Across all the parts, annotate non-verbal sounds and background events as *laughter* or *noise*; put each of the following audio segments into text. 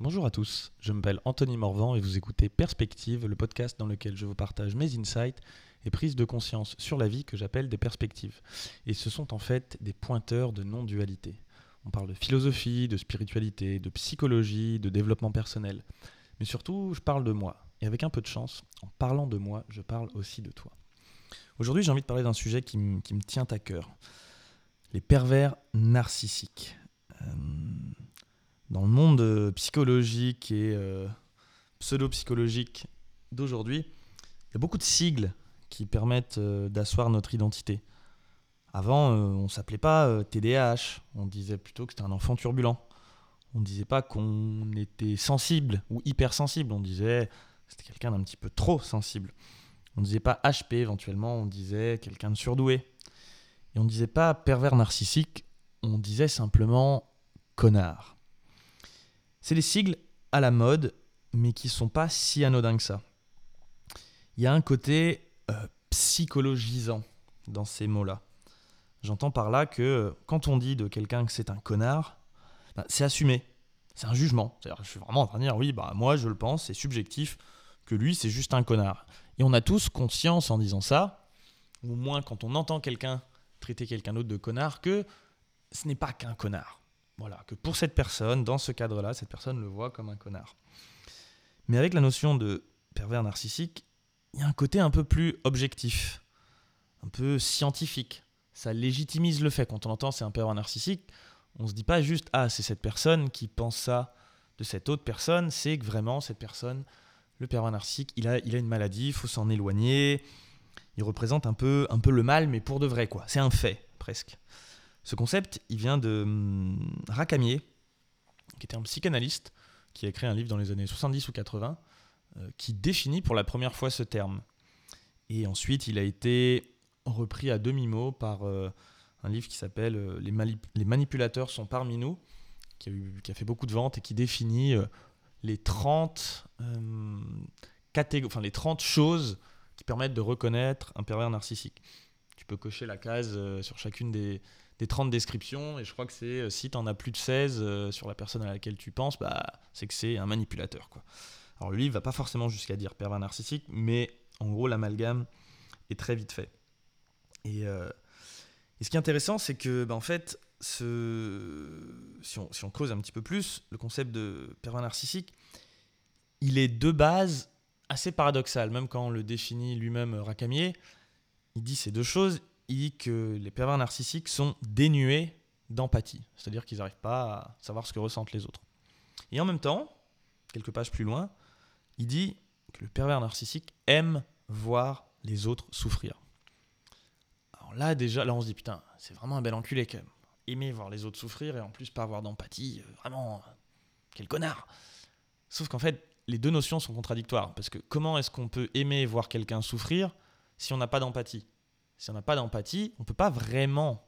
Bonjour à tous, je m'appelle Anthony Morvan et vous écoutez Perspective, le podcast dans lequel je vous partage mes insights et prises de conscience sur la vie que j'appelle des perspectives. Et ce sont en fait des pointeurs de non-dualité. On parle de philosophie, de spiritualité, de psychologie, de développement personnel. Mais surtout, je parle de moi. Et avec un peu de chance, en parlant de moi, je parle aussi de toi. Aujourd'hui, j'ai envie de parler d'un sujet qui, me tient à cœur. Les pervers narcissiques. Euh, dans le monde euh, psychologique et euh, pseudo-psychologique d'aujourd'hui, il y a beaucoup de sigles qui permettent euh, d'asseoir notre identité. Avant, on ne s'appelait pas TDAH, on disait plutôt que c'était un enfant turbulent. On ne disait pas qu'on était sensible ou hypersensible, on disait c'était quelqu'un d'un petit peu trop sensible. On ne disait pas HP éventuellement, on disait quelqu'un de surdoué. Et on ne disait pas pervers narcissique, on disait simplement connard. C'est des sigles à la mode, mais qui sont pas si anodins que ça. Il y a un côté euh, psychologisant dans ces mots-là. J'entends par là que euh, quand on dit de quelqu'un que c'est un connard, bah, c'est assumé. C'est un jugement. je suis vraiment en train de dire, oui, bah, moi je le pense, c'est subjectif, que lui c'est juste un connard. Et on a tous conscience en disant ça, ou au moins quand on entend quelqu'un traiter quelqu'un d'autre de connard, que ce n'est pas qu'un connard. Voilà, que pour cette personne, dans ce cadre-là, cette personne le voit comme un connard. Mais avec la notion de pervers narcissique, il y a un côté un peu plus objectif, un peu scientifique. Ça légitimise le fait. Quand on entend c'est un pervers narcissique, on se dit pas juste ah c'est cette personne qui pense ça de cette autre personne, c'est que vraiment cette personne, le pervers narcissique, il a, il a une maladie, il faut s'en éloigner. Il représente un peu, un peu le mal, mais pour de vrai quoi. C'est un fait presque. Ce concept, il vient de hum, Racamier, qui était un psychanalyste, qui a écrit un livre dans les années 70 ou 80, euh, qui définit pour la première fois ce terme. Et ensuite, il a été repris à demi-mot par euh, un livre qui s'appelle euh, les, manipulateurs sont parmi nous, qui a, qui a, fait beaucoup de ventes et qui définit les 30 enfin, les 30 choses qui permettent de reconnaître un pervers narcissique. Tu peux cocher la case sur chacune des, des 30 descriptions, et je crois que c'est euh, si tu en as plus de 16 euh, sur la personne à laquelle tu penses, bah, c'est que c'est un manipulateur. Quoi. Alors le livre va pas forcément jusqu'à dire pervers narcissique, mais en gros l'amalgame est très vite fait. Et, euh, ce qui est intéressant, c'est que bah, en fait, ce... si, on, si on creuse un petit peu plus, le concept de pervers narcissique, il est de base assez paradoxal, même quand on le définit lui-même Racamier, il dit ces deux choses, il dit que les pervers narcissiques sont dénués d'empathie, c'est-à-dire qu'ils n'arrivent pas à savoir ce que ressentent les autres. Et en même temps, quelques pages plus loin, il dit que le pervers narcissique aime voir les autres souffrir. Alors là, déjà, là, on se dit, putain, c'est vraiment un bel enculé quand même. Aimer voir les autres souffrir et en plus pas avoir d'empathie, euh, vraiment, quel connard. Sauf qu'en fait, les deux notions sont contradictoires. Parce que comment est-ce qu'on peut aimer voir quelqu'un souffrir si on n'a pas d'empathie? Si on n'a pas d'empathie, on ne peut pas vraiment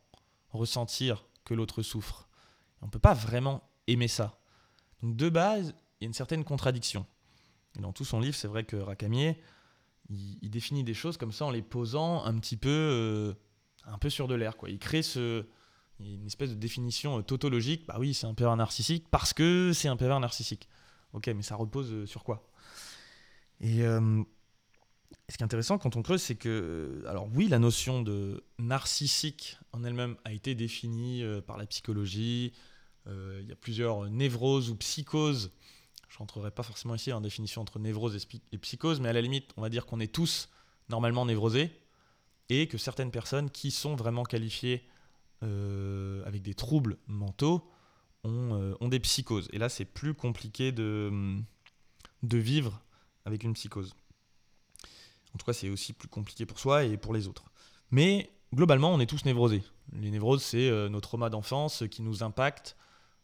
ressentir que l'autre souffre. On ne peut pas vraiment aimer ça. Donc de base, il y a une certaine contradiction. Et dans tout son livre, c'est vrai que Racamier, il, définit des choses comme ça en les posant un petit peu, euh, un peu sur de l'air. Il crée ce, une espèce de définition euh, tautologique. Bah oui, c'est un pervers narcissique parce que c'est un pervers narcissique. Ok, mais ça repose euh, sur quoi? Ce qui est intéressant quand on creuse, c'est que, alors oui, la notion de narcissique en elle-même a été définie euh, par la psychologie. Euh, il y a plusieurs névroses ou psychoses. Je rentrerai pas forcément ici en définition entre névrose et, psychose, mais à la limite, on va dire qu'on est tous normalement névrosés et que certaines personnes qui sont vraiment qualifiées euh, avec des troubles mentaux ont, des psychoses. Et là, c'est plus compliqué de, de vivre avec une psychose. En tout cas, c'est aussi plus compliqué pour soi et pour les autres. Mais globalement, on est tous névrosés. Les névroses, c'est euh, nos traumas d'enfance qui nous impactent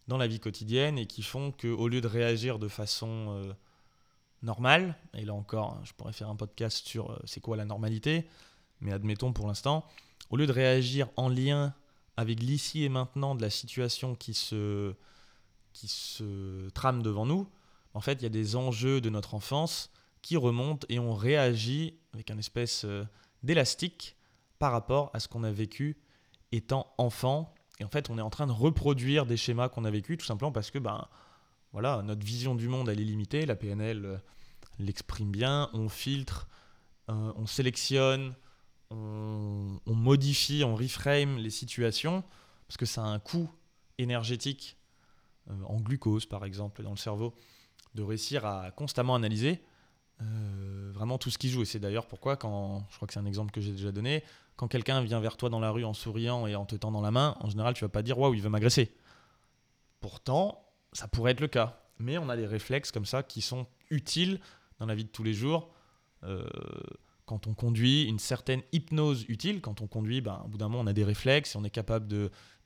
dans la vie quotidienne et qui font qu'au lieu de réagir de façon euh, normale, et là encore, je pourrais faire un podcast sur euh, c'est quoi la normalité, mais admettons pour l'instant, au lieu de réagir en lien avec l'ici et maintenant de la situation qui se trame devant nous, en fait, il y a des enjeux de notre enfance qui remonte et on réagit avec un espèce euh, d'élastique par rapport à ce qu'on a vécu étant enfant. Et en fait, on est en train de reproduire des schémas qu'on a vécu tout simplement parce que ben, voilà, notre vision du monde, elle est limitée. La PNL euh, l'exprime bien. On filtre, euh, on sélectionne, on, modifie, on reframe les situations parce que ça a un coût énergétique en glucose, par exemple, dans le cerveau, de réussir à constamment analyser vraiment tout ce qui joue. Et c'est d'ailleurs pourquoi, quand je crois que c'est un exemple que j'ai déjà donné, quand quelqu'un vient vers toi dans la rue en souriant et en te tendant la main, en général, tu vas pas dire waouh, il veut m'agresser. Pourtant, ça pourrait être le cas. Mais on a des réflexes comme ça qui sont utiles dans la vie de tous les jours. Euh, quand on conduit, une certaine hypnose utile. Quand on conduit, ben, au bout d'un moment, on a des réflexes et on est capable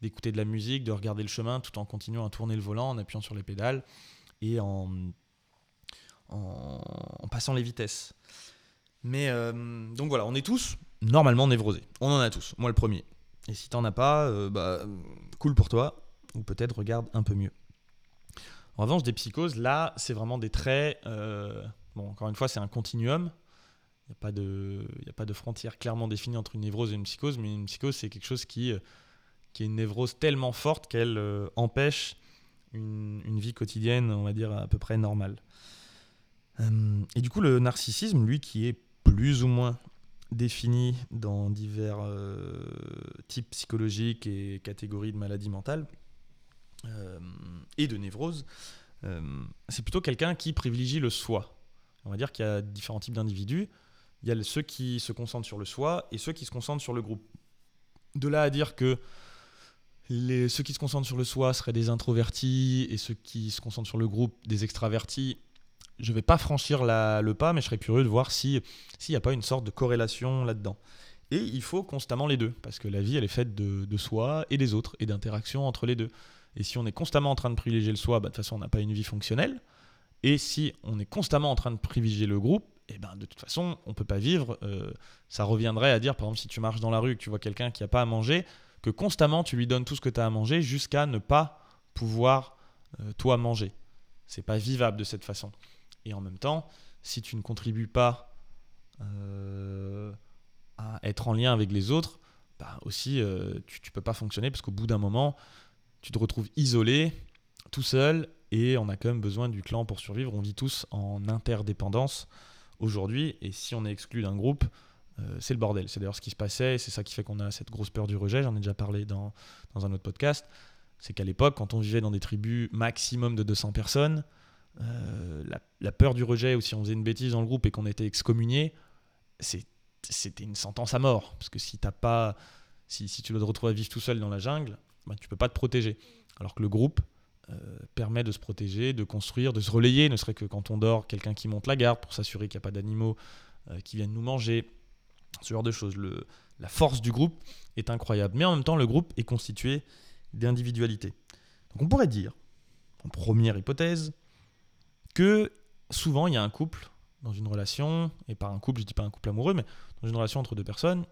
d'écouter de, la musique, de regarder le chemin tout en continuant à tourner le volant, en appuyant sur les pédales et en, en, passant les vitesses. Mais euh, donc voilà, on est tous normalement névrosés. On en a tous. Moi le premier. Et si t'en as pas, euh, bah, cool pour toi. Ou peut-être regarde un peu mieux. En revanche, des psychoses, là, c'est vraiment des traits. Euh, bon, encore une fois, c'est un continuum. Il n'y a, pas de, a pas de frontière clairement définie entre une névrose et une psychose, mais une psychose, c'est quelque chose qui, qui est une névrose tellement forte qu'elle empêche une, vie quotidienne, on va dire, à peu près normale. Et du coup, le narcissisme, lui, qui est plus ou moins défini dans divers types psychologiques et catégories de maladies mentales, euh, et de névrose, euh, c'est plutôt quelqu'un qui privilégie le soi. On va dire qu'il y a différents types d'individus. Il y a ceux qui se concentrent sur le soi et ceux qui se concentrent sur le groupe. De là à dire que ceux qui se concentrent sur le soi seraient des introvertis et ceux qui se concentrent sur le groupe des extravertis, je ne vais pas franchir le pas, mais je serais curieux de voir s'il n'y a pas une sorte de corrélation là-dedans. Et il faut constamment les deux, parce que la vie, elle est faite de, soi et des autres, et d'interactions entre les deux. Et si on est constamment en train de privilégier le soi, bah, de toute façon, on n'a pas une vie fonctionnelle. Et si on est constamment en train de privilégier le groupe, eh ben, de toute façon, on ne peut pas vivre. Euh, ça reviendrait à dire, par exemple, si tu marches dans la rue et que tu vois quelqu'un qui n'a pas à manger, que constamment tu lui donnes tout ce que tu as à manger jusqu'à ne pas pouvoir, euh, toi, manger. C'est pas vivable de cette façon. Et en même temps, si tu ne contribues pas euh, à être en lien avec les autres, bah aussi, tu ne peux pas fonctionner parce qu'au bout d'un moment, tu te retrouves isolé, tout seul, et on a quand même besoin du clan pour survivre. On vit tous en interdépendance aujourd'hui, et si on est exclu d'un groupe, euh, c'est le bordel. C'est d'ailleurs ce qui se passait, c'est ça qui fait qu'on a cette grosse peur du rejet. J'en ai déjà parlé dans, dans un autre podcast. C'est qu'à l'époque, quand on vivait dans des tribus maximum de 200 personnes, euh, la, peur du rejet, ou si on faisait une bêtise dans le groupe et qu'on était excommunié, c'était une sentence à mort. Parce que si, si, tu dois te retrouver à vivre tout seul dans la jungle, bah, tu peux pas te protéger. Alors que le groupe euh, permet de se protéger, de construire, de se relayer, ne serait que quand on dort, quelqu'un qui monte la garde pour s'assurer qu'il n'y a pas d'animaux euh, qui viennent nous manger, ce genre de choses. La force du groupe est incroyable. Mais en même temps, le groupe est constitué d'individualités. Donc on pourrait dire, en première hypothèse, que souvent il y a un couple dans une relation, et par un couple, je dis pas un couple amoureux, mais dans une relation entre deux personnes,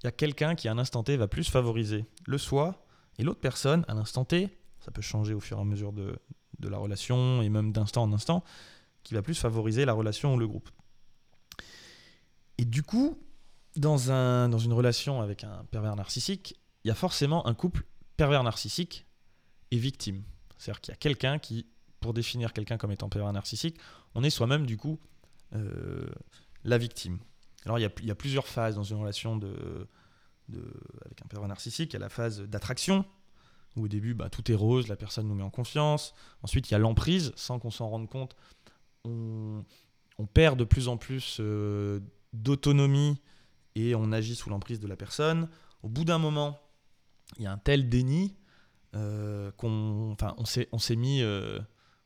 il y a quelqu'un qui à un instant T va plus favoriser le soi et l'autre personne, à l'instant T, ça peut changer au fur et à mesure de, la relation et même d'instant en instant, qui va plus favoriser la relation ou le groupe. Et du coup, dans, un, dans une relation avec un pervers narcissique, il y a forcément un couple pervers narcissique et victime. C'est-à-dire qu'il y a quelqu'un qui, pour définir quelqu'un comme étant pervers narcissique, on est soi-même du coup euh, la victime. Alors il y, a, plusieurs phases dans une relation de, avec un pervers narcissique, il y a la phase d'attraction, où au début, bah, tout est rose, la personne nous met en confiance. Ensuite, il y a l'emprise, sans qu'on s'en rende compte. On, perd de plus en plus euh, d'autonomie et on agit sous l'emprise de la personne. Au bout d'un moment, il y a un tel déni euh, qu'on on s'est, mis,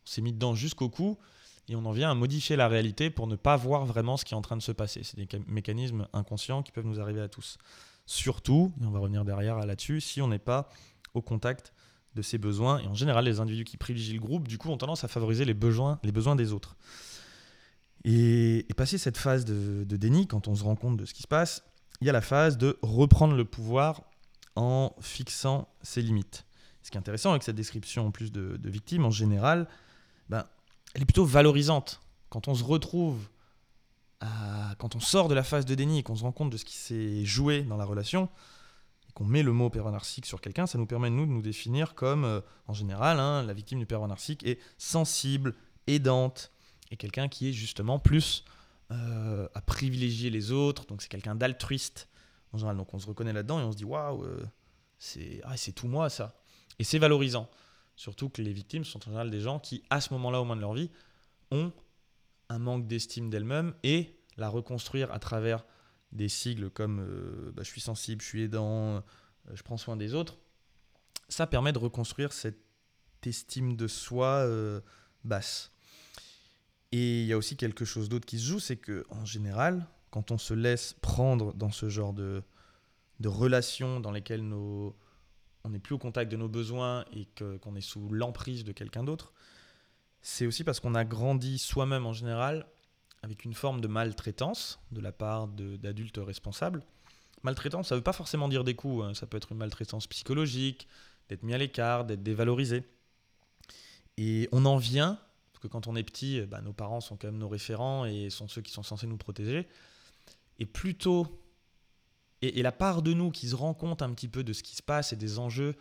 s'est mis dedans jusqu'au cou et on en vient à modifier la réalité pour ne pas voir vraiment ce qui est en train de se passer. C'est des mécanismes inconscients qui peuvent nous arriver à tous. Surtout, et on va revenir derrière là-dessus, si on n'est pas au contact de ses besoins. Et en général, les individus qui privilégient le groupe, du coup, ont tendance à favoriser les besoins, les besoins des autres. Et, passer cette phase de, déni, quand on se rend compte de ce qui se passe, il y a la phase de reprendre le pouvoir en fixant ses limites. Ce qui est intéressant avec cette description en plus de, de victime, en général, elle est plutôt valorisante. Quand on se retrouve quand on sort de la phase de déni et qu'on se rend compte de ce qui s'est joué dans la relation, qu'on met le mot pervers narcissique sur quelqu'un, ça nous permet nous de nous définir comme, euh, en général, hein, la victime du pervers narcissique est sensible, aidante, et quelqu'un qui est justement plus euh, à privilégier les autres, donc c'est quelqu'un d'altruiste, en général. Donc on se reconnaît là-dedans et on se dit waouh, euh, c'est ah, c'est tout moi ça. Et c'est valorisant. Surtout que les victimes sont en général des gens qui, à ce moment-là, au moins de leur vie, ont un manque d'estime d'elles-mêmes et la reconstruire à travers des sigles comme euh, bah, je suis sensible, je suis aidant, euh, je prends soin des autres, ça permet de reconstruire cette estime de soi euh, basse. Et il y a aussi quelque chose d'autre qui se joue, c'est que en général, quand on se laisse prendre dans ce genre de, de relations dans lesquelles nos, on n'est plus au contact de nos besoins et qu'on est sous l'emprise de quelqu'un d'autre, c'est aussi parce qu'on a grandi soi-même en général avec une forme de maltraitance de la part d'adultes responsables. Maltraitance, ça ne veut pas forcément dire des coups, hein. ça peut être une maltraitance psychologique, d'être mis à l'écart, d'être dévalorisé. Et on en vient, parce que quand on est petit, bah, nos parents sont quand même nos référents et sont ceux qui sont censés nous protéger. Et plutôt, et, la part de nous qui se rend compte un petit peu de ce qui se passe et des enjeux,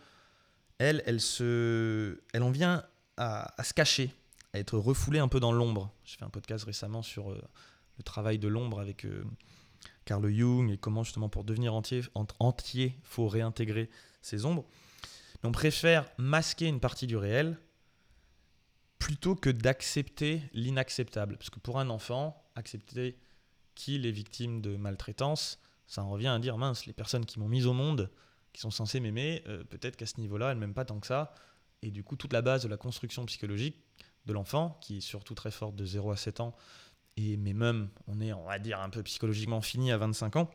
elle, elle, se, elle en vient à se cacher à être refoulé un peu dans l'ombre. J'ai fait un podcast récemment sur euh, le travail de l'ombre avec euh, Carl Jung et comment justement pour devenir entier, entier, faut réintégrer ces ombres. Mais on préfère masquer une partie du réel plutôt que d'accepter l'inacceptable. Parce que pour un enfant, accepter qu'il est victime de maltraitance, ça en revient à dire mince, les personnes qui m'ont mis au monde, qui sont censées m'aimer, euh, peut-être qu'à ce niveau-là, elles m'aiment pas tant que ça. Et du coup, toute la base de la construction psychologique de l'enfant, qui est surtout très forte de 0 à 7 ans, et mais même on est, on va dire, un peu psychologiquement fini à 25 ans,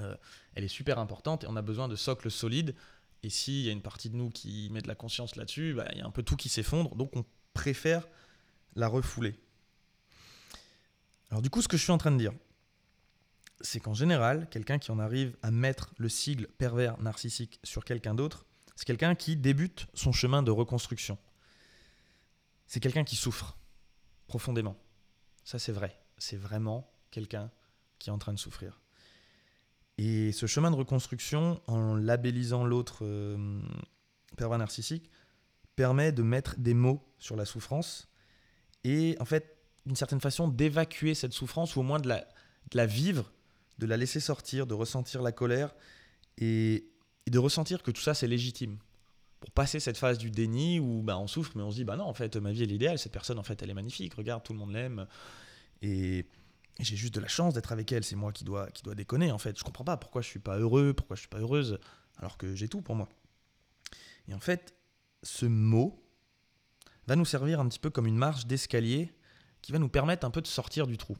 euh, elle est super importante et on a besoin de socles solides. Et s'il y a une partie de nous qui met de la conscience là-dessus, bah, il y a un peu tout qui s'effondre, donc on préfère la refouler. Alors du coup, ce que je suis en train de dire, c'est qu'en général, quelqu'un qui en arrive à mettre le sigle pervers narcissique sur quelqu'un d'autre, c'est quelqu'un qui débute son chemin de reconstruction c'est quelqu'un qui souffre profondément. Ça, c'est vrai. C'est vraiment quelqu'un qui est en train de souffrir. Et ce chemin de reconstruction, en labellisant l'autre euh, pervers narcissique, permet de mettre des mots sur la souffrance et, en fait, d'une certaine façon, d'évacuer cette souffrance ou au moins de la, de la, vivre, de la laisser sortir, de ressentir la colère et de ressentir que tout ça, c'est légitime pour passer cette phase du déni où bah, on souffre, mais on se dit bah non, en fait, ma vie est l'idéal, cette personne, en fait, elle est magnifique, regarde, tout le monde l'aime. Et, j'ai juste de la chance d'être avec elle, c'est moi qui dois, qui dois déconner, en fait. Je comprends pas pourquoi je suis pas heureux, pourquoi je suis pas heureuse, alors que j'ai tout pour moi. Et en fait, ce mot va nous servir un petit peu comme une marche d'escalier qui va nous permettre un peu de sortir du trou.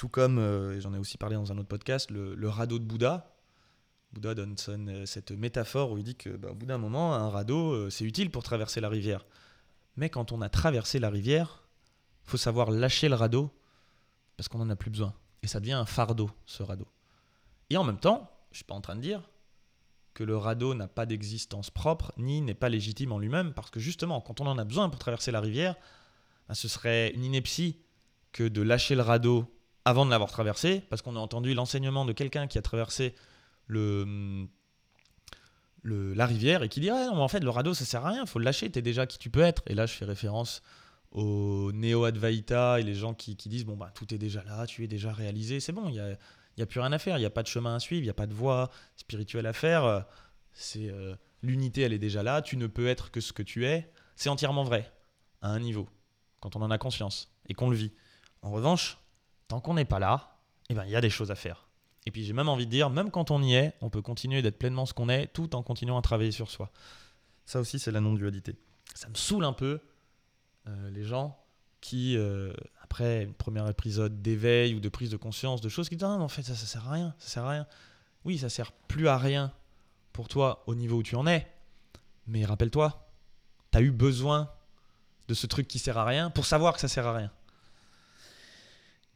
Tout comme, euh, j'en ai aussi parlé dans un autre podcast, le, radeau de Bouddha, Bouddha donne euh, cette métaphore où il dit que, bah, au bout d'un moment, un radeau, euh, c'est utile pour traverser la rivière. Mais quand on a traversé la rivière, faut savoir lâcher le radeau parce qu'on n'en a plus besoin. Et ça devient un fardeau, ce radeau. Et en même temps, je suis pas en train de dire que le radeau n'a pas d'existence propre, ni n'est pas légitime en lui-même, parce que justement, quand on en a besoin pour traverser la rivière, bah, ce serait une ineptie que de lâcher le radeau avant de l'avoir traversé, parce qu'on a entendu l'enseignement de quelqu'un qui a traversé le, la rivière et qui dit en fait le radeau ça sert à rien, faut le lâcher, t'es déjà qui tu peux être. Et là je fais référence aux néo-advaita et les gens qui, qui, disent bon bah tout est déjà là, tu es déjà réalisé, c'est bon, il n'y a, y a plus rien à faire, il n'y a pas de chemin à suivre, il n'y a pas de voie spirituelle à faire, c'est euh, l'unité elle est déjà là, tu ne peux être que ce que tu es, c'est entièrement vrai, à un niveau, quand on en a conscience et qu'on le vit. En revanche, tant qu'on n'est pas là, eh ben, il y a des choses à faire. Et puis j'ai même envie de dire, même quand on y est, on peut continuer d'être pleinement ce qu'on est tout en continuant à travailler sur soi. Ça aussi, c'est la non-dualité. Ça me saoule un peu euh, les gens qui, euh, après une première épisode d'éveil ou de prise de conscience de choses, qui disent ah, en fait ça, ça sert à rien, ça sert à rien. Oui, ça sert plus à rien pour toi au niveau où tu en es, mais rappelle-toi, tu as eu besoin de ce truc qui sert à rien pour savoir que ça sert à rien.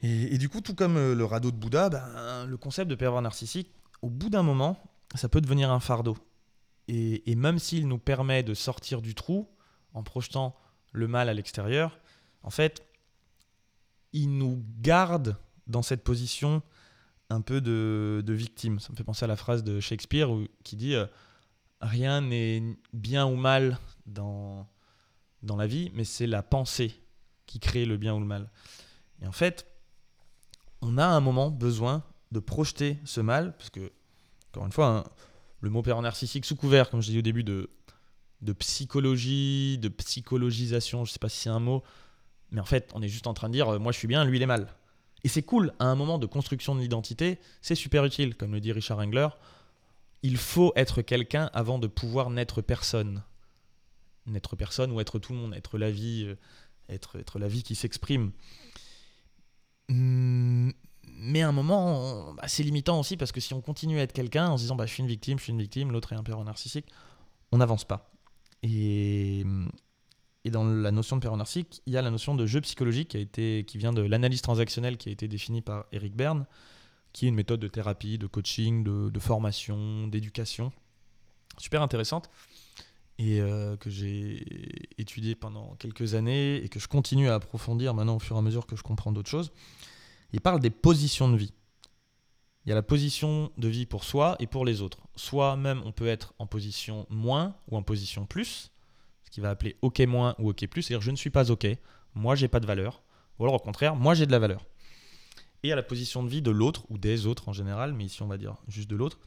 Et, du coup, tout comme euh, le radeau de Bouddha, ben, le concept de pervers narcissique, au bout d'un moment, ça peut devenir un fardeau. Et, même s'il nous permet de sortir du trou en projetant le mal à l'extérieur, en fait, il nous garde dans cette position un peu de, victime. Ça me fait penser à la phrase de Shakespeare qui dit euh, Rien n'est bien ou mal dans, dans la vie, mais c'est la pensée qui crée le bien ou le mal. Et en fait, on a un moment besoin de projeter ce mal, parce que, encore une fois, hein, le mot père narcissique sous couvert, comme je disais au début, de, de psychologie, de psychologisation, je ne sais pas si c'est un mot, mais en fait, on est juste en train de dire, euh, moi je suis bien, lui il est mal. Et c'est cool, à un moment de construction de l'identité, c'est super utile, comme le dit Richard Engler. Il faut être quelqu'un avant de pouvoir n'être personne. N'être personne ou être tout le monde, être la vie, euh, être, être la vie qui s'exprime. Hmm, mais à un moment, bah, c'est limitant aussi parce que si on continue à être quelqu'un en se disant bah, je suis une victime, je suis une victime, l'autre est un pervers narcissique, on n'avance pas. Et, et dans la notion de pervers narcissique, il y a la notion de jeu psychologique qui, a été, qui vient de l'analyse transactionnelle qui a été définie par Eric Berne, qui est une méthode de thérapie, de coaching, de, formation, d'éducation, super intéressante et euh, que j'ai étudié pendant quelques années et que je continue à approfondir maintenant au fur et à mesure que je comprends d'autres choses. Il parle des positions de vie. Il y a la position de vie pour soi et pour les autres. Soit même on peut être en position moins ou en position plus, ce qui va appeler OK moins ou OK plus, c'est-à-dire je ne suis pas OK, moi j'ai pas de valeur, ou alors au contraire, moi j'ai de la valeur. Et à la position de vie de l'autre, ou des autres en général, mais ici on va dire juste de l'autre.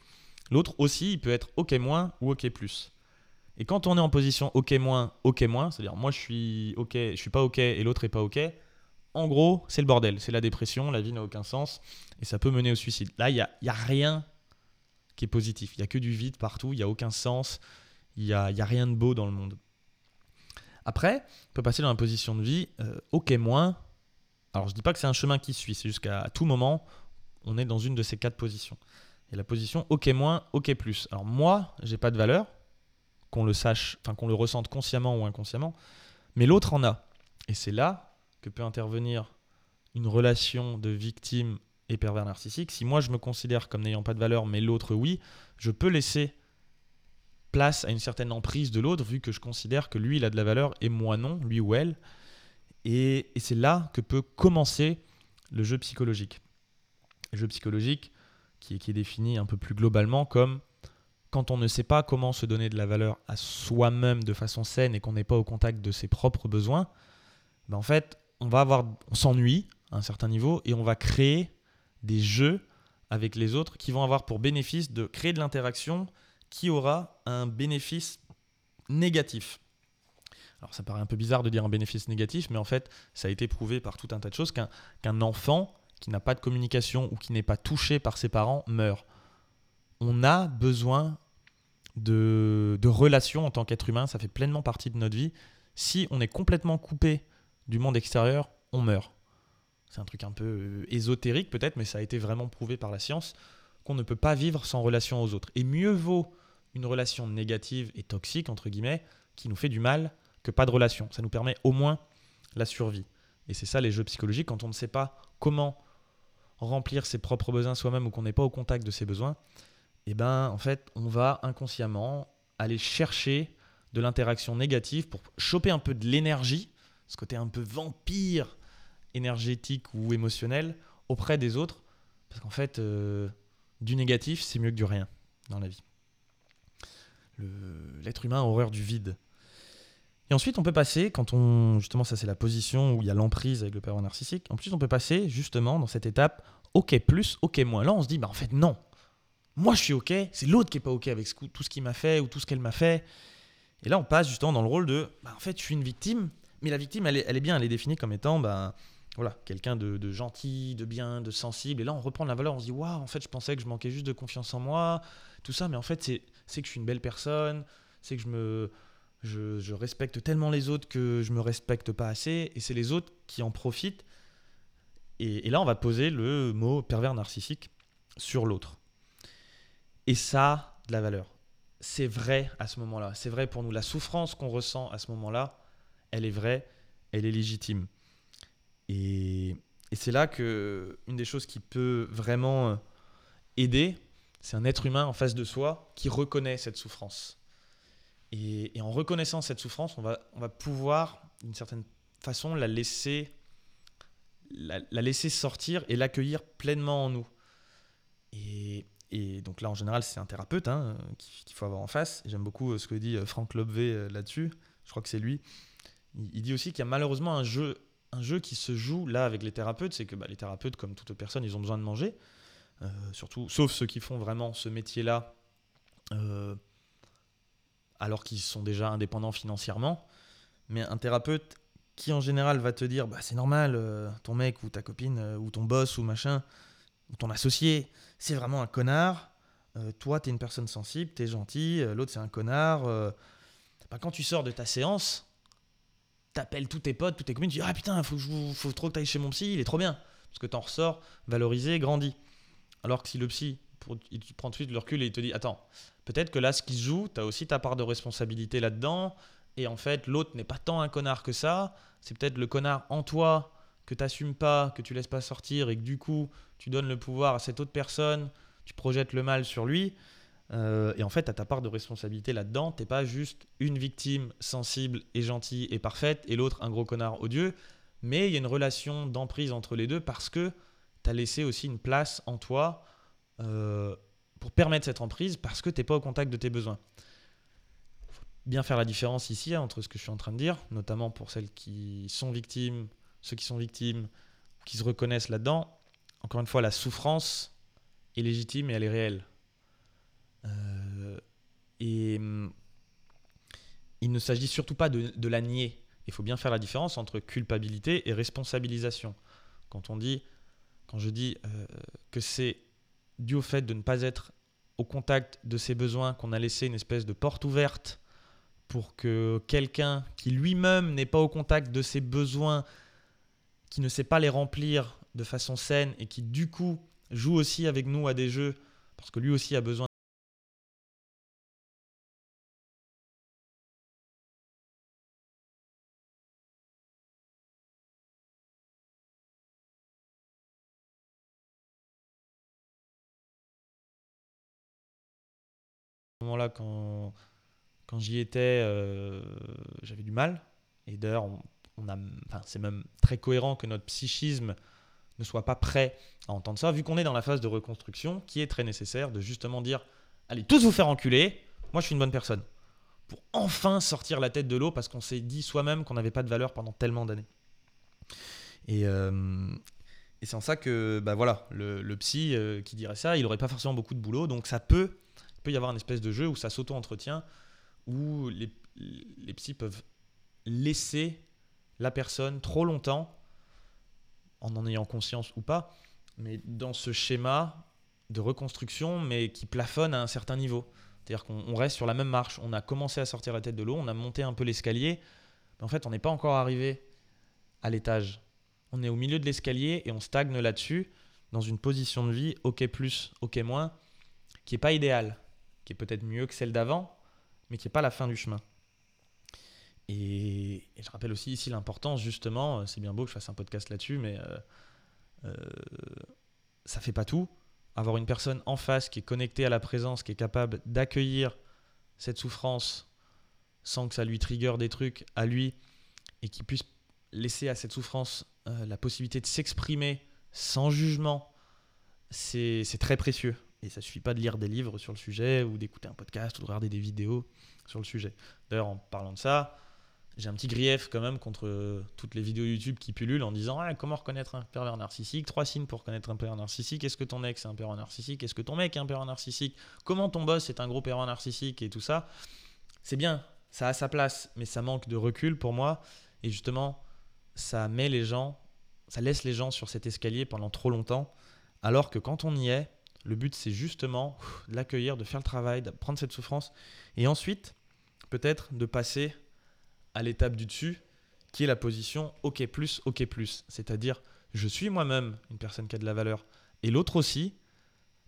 L'autre aussi, il peut être OK moins ou OK plus. Et quand on est en position OK moins, OK moins, c'est-à-dire moi je suis OK, je suis pas OK et l'autre est pas OK, en gros, c'est le bordel, c'est la dépression, la vie n'a aucun sens et ça peut mener au suicide. Là, il n'y a, y a, rien qui est positif. Il n'y a que du vide partout, il n'y a aucun sens, il n'y a, y a, rien de beau dans le monde. Après, on peut passer dans la position de vie, euh, ok moins. Alors je ne dis pas que c'est un chemin qui suit, c'est jusqu'à tout moment, on est dans une de ces quatre positions. Et la position ok moins, ok plus. Alors moi, j'ai pas de valeur, qu'on le sache, enfin qu'on le ressente consciemment ou inconsciemment, mais l'autre en a. Et c'est là que peut intervenir une relation de victime et pervers narcissique, si moi je me considère comme n'ayant pas de valeur, mais l'autre oui, je peux laisser place à une certaine emprise de l'autre, vu que je considère que lui il a de la valeur et moi non, lui ou elle. Et, c'est là que peut commencer le jeu psychologique. Le jeu psychologique qui est, qui est défini un peu plus globalement comme quand on ne sait pas comment se donner de la valeur à soi-même de façon saine et qu'on n'est pas au contact de ses propres besoins, ben en fait, on va avoir, on s'ennuie à un certain niveau et on va créer des jeux avec les autres qui vont avoir pour bénéfice de créer de l'interaction qui aura un bénéfice négatif. Alors ça paraît un peu bizarre de dire un bénéfice négatif, mais en fait ça a été prouvé par tout un tas de choses qu'un enfant qui n'a pas de communication ou qui n'est pas touché par ses parents meurt. On a besoin de, relations en tant qu'être humain, ça fait pleinement partie de notre vie. Si on est complètement coupé du monde extérieur, on meurt. C'est un truc un peu euh, ésotérique peut-être, mais ça a été vraiment prouvé par la science qu'on ne peut pas vivre sans relation aux autres. Et mieux vaut une relation négative et toxique, entre guillemets, qui nous fait du mal, que pas de relation. Ça nous permet au moins la survie. Et c'est ça les jeux psychologiques, quand on ne sait pas comment remplir ses propres besoins soi-même ou qu'on n'est pas au contact de ses besoins, eh ben en fait on va inconsciemment aller chercher de l'interaction négative pour choper un peu de l'énergie ce côté un peu vampire énergétique ou émotionnel auprès des autres. Parce qu'en fait, euh, du négatif, c'est mieux que du rien dans la vie. L'être humain a horreur du vide. Et ensuite, on peut passer, quand on. Justement, ça, c'est la position où il y a l'emprise avec le pervers narcissique. En plus, on peut passer, justement, dans cette étape OK plus, OK moins. Là, on se dit, bah, en fait, non. Moi, je suis OK. C'est l'autre qui n'est pas OK avec tout ce qu'il m'a fait ou tout ce qu'elle m'a fait. Et là, on passe justement dans le rôle de, bah, en fait, je suis une victime mais la victime, elle est, bien, elle est définie comme étant ben, voilà, quelqu'un de, gentil, de bien, de sensible. Et là, on reprend la valeur, on se dit Waouh, en fait, je pensais que je manquais juste de confiance en moi, tout ça, mais en fait, c'est que je suis une belle personne, c'est que je respecte tellement les autres que je me respecte pas assez, et c'est les autres qui en profitent. Et, là, on va poser le mot pervers narcissique sur l'autre. Et ça, de la valeur. C'est vrai à ce moment-là. C'est vrai pour nous. La souffrance qu'on ressent à ce moment-là, elle est vraie, elle est légitime. Et, c'est là que une des choses qui peut vraiment euh, aider, c'est un être humain en face de soi qui reconnaît cette souffrance. Et, en reconnaissant cette souffrance, on va, on va pouvoir, d'une certaine façon, la laisser, la, laisser sortir et l'accueillir pleinement en nous. Et, et donc là, en général, c'est un thérapeute hein, qu'il faut avoir en face. J'aime beaucoup euh, ce que dit euh, Franck Lobvé euh, là-dessus. Je crois que c'est lui. Il, dit aussi qu'il y a malheureusement un jeu, un jeu qui se joue là avec les thérapeutes. C'est que bah, les thérapeutes, comme toute personne, ils ont besoin de manger. surtout, sauf ceux qui font vraiment ce métier-là, alors qu'ils sont déjà indépendants financièrement. Mais un thérapeute qui en général va te dire bah, c'est normal, ton mec ou ta copine ou ton boss ou machin, ton associé, c'est vraiment un connard. Euh, toi, tu es une personne sensible, tu es gentil, euh, l'autre, c'est un connard. Euh. Bah, quand tu sors de ta séance, t'appelles tous tes potes, tous tes communes, tu dis Ah putain, faut, faut trop que tu ailles chez mon psy, il est trop bien. Parce que t'en ressors valorisé, grandi. Alors que si le psy, pour, il prend tout de suite le recul et il te dit Attends, peut-être que là, ce qui se joue, tu as aussi ta part de responsabilité là-dedans. Et en fait, l'autre n'est pas tant un connard que ça. C'est peut-être le connard en toi que tu n'assumes pas, que tu laisses pas sortir et que du coup, tu donnes le pouvoir à cette autre personne, tu projettes le mal sur lui. Euh, et en fait, tu as ta part de responsabilité là-dedans. Tu pas juste une victime sensible et gentille et parfaite et l'autre un gros connard odieux. Mais il y a une relation d'emprise entre les deux parce que tu as laissé aussi une place en toi euh, pour permettre cette emprise parce que tu n'es pas au contact de tes besoins. Faut bien faire la différence ici hein, entre ce que je suis en train de dire, notamment pour celles qui sont victimes ceux qui sont victimes, qui se reconnaissent là-dedans, encore une fois, la souffrance est légitime et elle est réelle. Euh, et mm, il ne s'agit surtout pas de, la nier. Il faut bien faire la différence entre culpabilité et responsabilisation. Quand on dit, quand je dis euh, que c'est dû au fait de ne pas être au contact de ses besoins qu'on a laissé une espèce de porte ouverte pour que quelqu'un qui lui-même n'est pas au contact de ses besoins qui ne sait pas les remplir de façon saine et qui du coup joue aussi avec nous à des jeux parce que lui aussi a besoin moment-là, quand, quand j'y étais, euh, j'avais du mal. Et d'ailleurs, on, c'est même très cohérent que notre psychisme ne soit pas prêt à entendre ça, vu qu'on est dans la phase de reconstruction qui est très nécessaire de justement dire allez tous vous faire enculer, moi je suis une bonne personne. Pour enfin sortir la tête de l'eau parce qu'on s'est dit soi-même qu'on n'avait pas de valeur pendant tellement d'années. Et, euh, c'est en ça que bah voilà, le, psy euh, qui dirait ça, il n'aurait pas forcément beaucoup de boulot, donc ça peut, il peut y avoir une espèce de jeu où ça s'auto-entretient, où les, les psys peuvent laisser la personne trop longtemps, en en ayant conscience ou pas, mais dans ce schéma de reconstruction, mais qui plafonne à un certain niveau. C'est-à-dire qu'on reste sur la même marche. On a commencé à sortir la tête de l'eau, on a monté un peu l'escalier, mais en fait, on n'est pas encore arrivé à l'étage. On est au milieu de l'escalier et on stagne là-dessus, dans une position de vie, ok plus, ok moins, qui n'est pas idéale, qui est peut-être mieux que celle d'avant, mais qui n'est pas la fin du chemin. Et, je rappelle aussi ici l'importance, justement, euh, c'est bien beau que je fasse un podcast là-dessus, mais euh, euh, ça fait pas tout. Avoir une personne en face qui est connectée à la présence, qui est capable d'accueillir cette souffrance sans que ça lui trigger des trucs à lui et qui puisse laisser à cette souffrance euh, la possibilité de s'exprimer sans jugement, c'est très précieux. Et ça suffit pas de lire des livres sur le sujet ou d'écouter un podcast ou de regarder des vidéos sur le sujet. D'ailleurs, en parlant de ça, j'ai un petit grief quand même contre euh, toutes les vidéos YouTube qui pullulent en disant ah, comment reconnaître un pervers narcissique, trois signes pour reconnaître un pervers narcissique, est-ce que ton ex est un pervers narcissique, est-ce que ton mec est un pervers narcissique, comment ton boss est un gros pervers narcissique et tout ça? C'est bien, ça a sa place, mais ça manque de recul pour moi. Et justement ça met les gens, ça laisse les gens sur cet escalier pendant trop longtemps, alors que quand on y est, le but c'est justement de l'accueillir, de faire le travail, de prendre cette souffrance. Et ensuite peut-être de passer à l'étape du dessus, qui est la position OK OK plus. C'est-à-dire, je suis moi-même une personne qui a de la valeur, et l'autre aussi,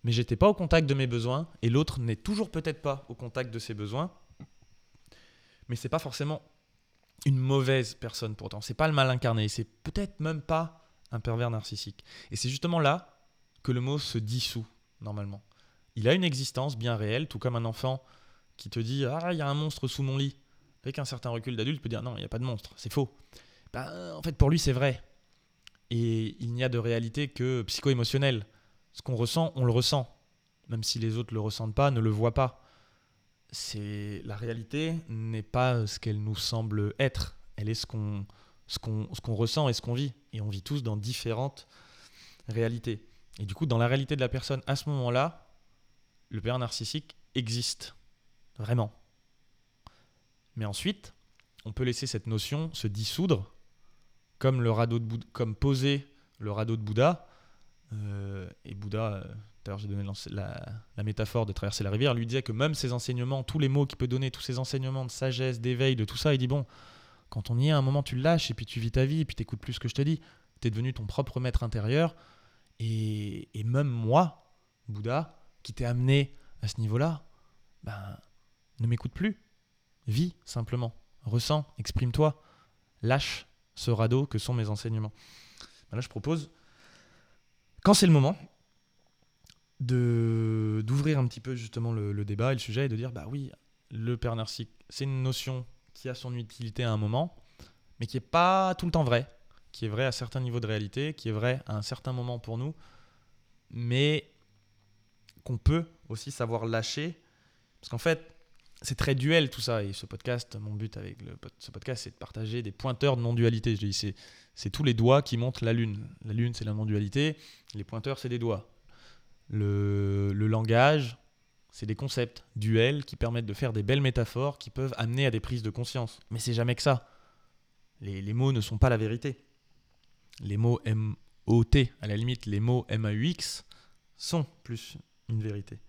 mais j'étais pas au contact de mes besoins, et l'autre n'est toujours peut-être pas au contact de ses besoins, mais c'est pas forcément une mauvaise personne pourtant. C'est pas le mal incarné, c'est peut-être même pas un pervers narcissique. Et c'est justement là que le mot se dissout normalement. Il a une existence bien réelle, tout comme un enfant qui te dit ah il y a un monstre sous mon lit avec un certain recul d'adulte, peut dire non, il n'y a pas de monstre, c'est faux. Ben, en fait, pour lui, c'est vrai. Et il n'y a de réalité que psycho-émotionnelle. Ce qu'on ressent, on le ressent. même si les autres le ressentent pas, ne le voient pas. C'est la réalité n'est pas ce qu'elle nous semble être. Elle est ce qu'on ressent et ce qu'on vit. Et on vit tous dans différentes réalités. Et du coup, dans la réalité de la personne, à ce moment-là, le père narcissique existe. Vraiment. Mais ensuite, on peut laisser cette notion se dissoudre, comme, le radeau de poser le radeau de Bouddha. Euh, et Bouddha, euh, d'ailleurs j'ai donné la, métaphore de traverser la rivière, lui disait que même ses enseignements, tous les mots qu'il peut donner, tous ses enseignements de sagesse, d'éveil, de tout ça, il dit bon, quand on y est, à un moment tu le lâches et puis tu vis ta vie et puis tu écoutes plus ce que je te dis. Tu es devenu ton propre maître intérieur. Et, et même moi, Bouddha, qui t'ai amené à ce niveau-là, ben, ne m'écoute plus. Vis simplement. Ressens, exprime-toi. Lâche ce radeau que sont mes enseignements. Ben là, je propose, quand c'est le moment, de d'ouvrir un petit peu justement le, débat et le sujet et de dire bah oui, le père narcissique, c'est une notion qui a son utilité à un moment, mais qui n'est pas tout le temps vrai, qui est vrai à certains niveaux de réalité, qui est vrai à un certain moment pour nous, mais qu'on peut aussi savoir lâcher. Parce qu'en fait, c'est très duel tout ça. Et ce podcast, mon but avec ce podcast, c'est de partager des pointeurs de non-dualité. C'est, tous les doigts qui montrent la lune. La lune, c'est la non-dualité. Les pointeurs, c'est des doigts. Le, le langage, c'est des concepts duels qui permettent de faire des belles métaphores qui peuvent amener à des prises de conscience. Mais c'est jamais que ça. Les, les mots ne sont pas la vérité. Les mots M-O-T, à la limite, les mots M-A-U-X sont plus une vérité.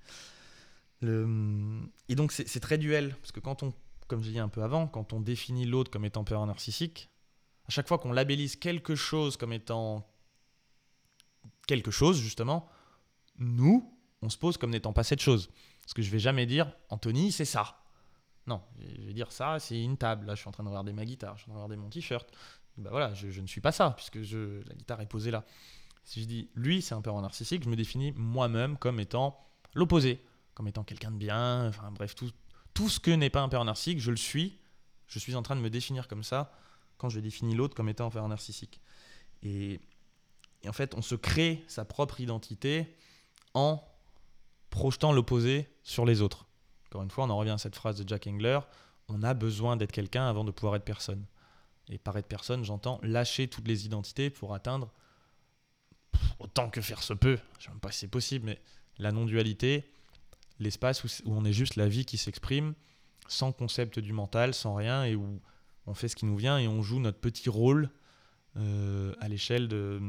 Et donc c'est très duel, parce que quand on, comme j'ai dit un peu avant, quand on définit l'autre comme étant peur narcissique, à chaque fois qu'on labellise quelque chose comme étant quelque chose, justement, nous, on se pose comme n'étant pas cette chose. Parce que je vais jamais dire, Anthony, c'est ça. Non, je vais dire ça, c'est une table. Là, je suis en train de regarder ma guitare, je suis en train de regarder mon t-shirt. Ben voilà, je, je, ne suis pas ça, puisque je, la guitare est posée là. Si je dis lui, c'est un père narcissique, je me définis moi-même comme étant l'opposé, comme étant quelqu'un de bien, enfin bref, tout, tout ce que n'est pas un père narcissique, je le suis. Je suis en train de me définir comme ça quand je définis l'autre comme étant un père narcissique. Et, et, en fait, on se crée sa propre identité en projetant l'opposé sur les autres. Encore une fois, on en revient à cette phrase de Jack Engler on a besoin d'être quelqu'un avant de pouvoir être personne. Et par être personne, j'entends lâcher toutes les identités pour atteindre autant que faire se peut, je ne sais même pas si c'est possible, mais la non-dualité, l'espace où, on est juste la vie qui s'exprime, sans concept du mental, sans rien, et où on fait ce qui nous vient et on joue notre petit rôle euh, à l'échelle de,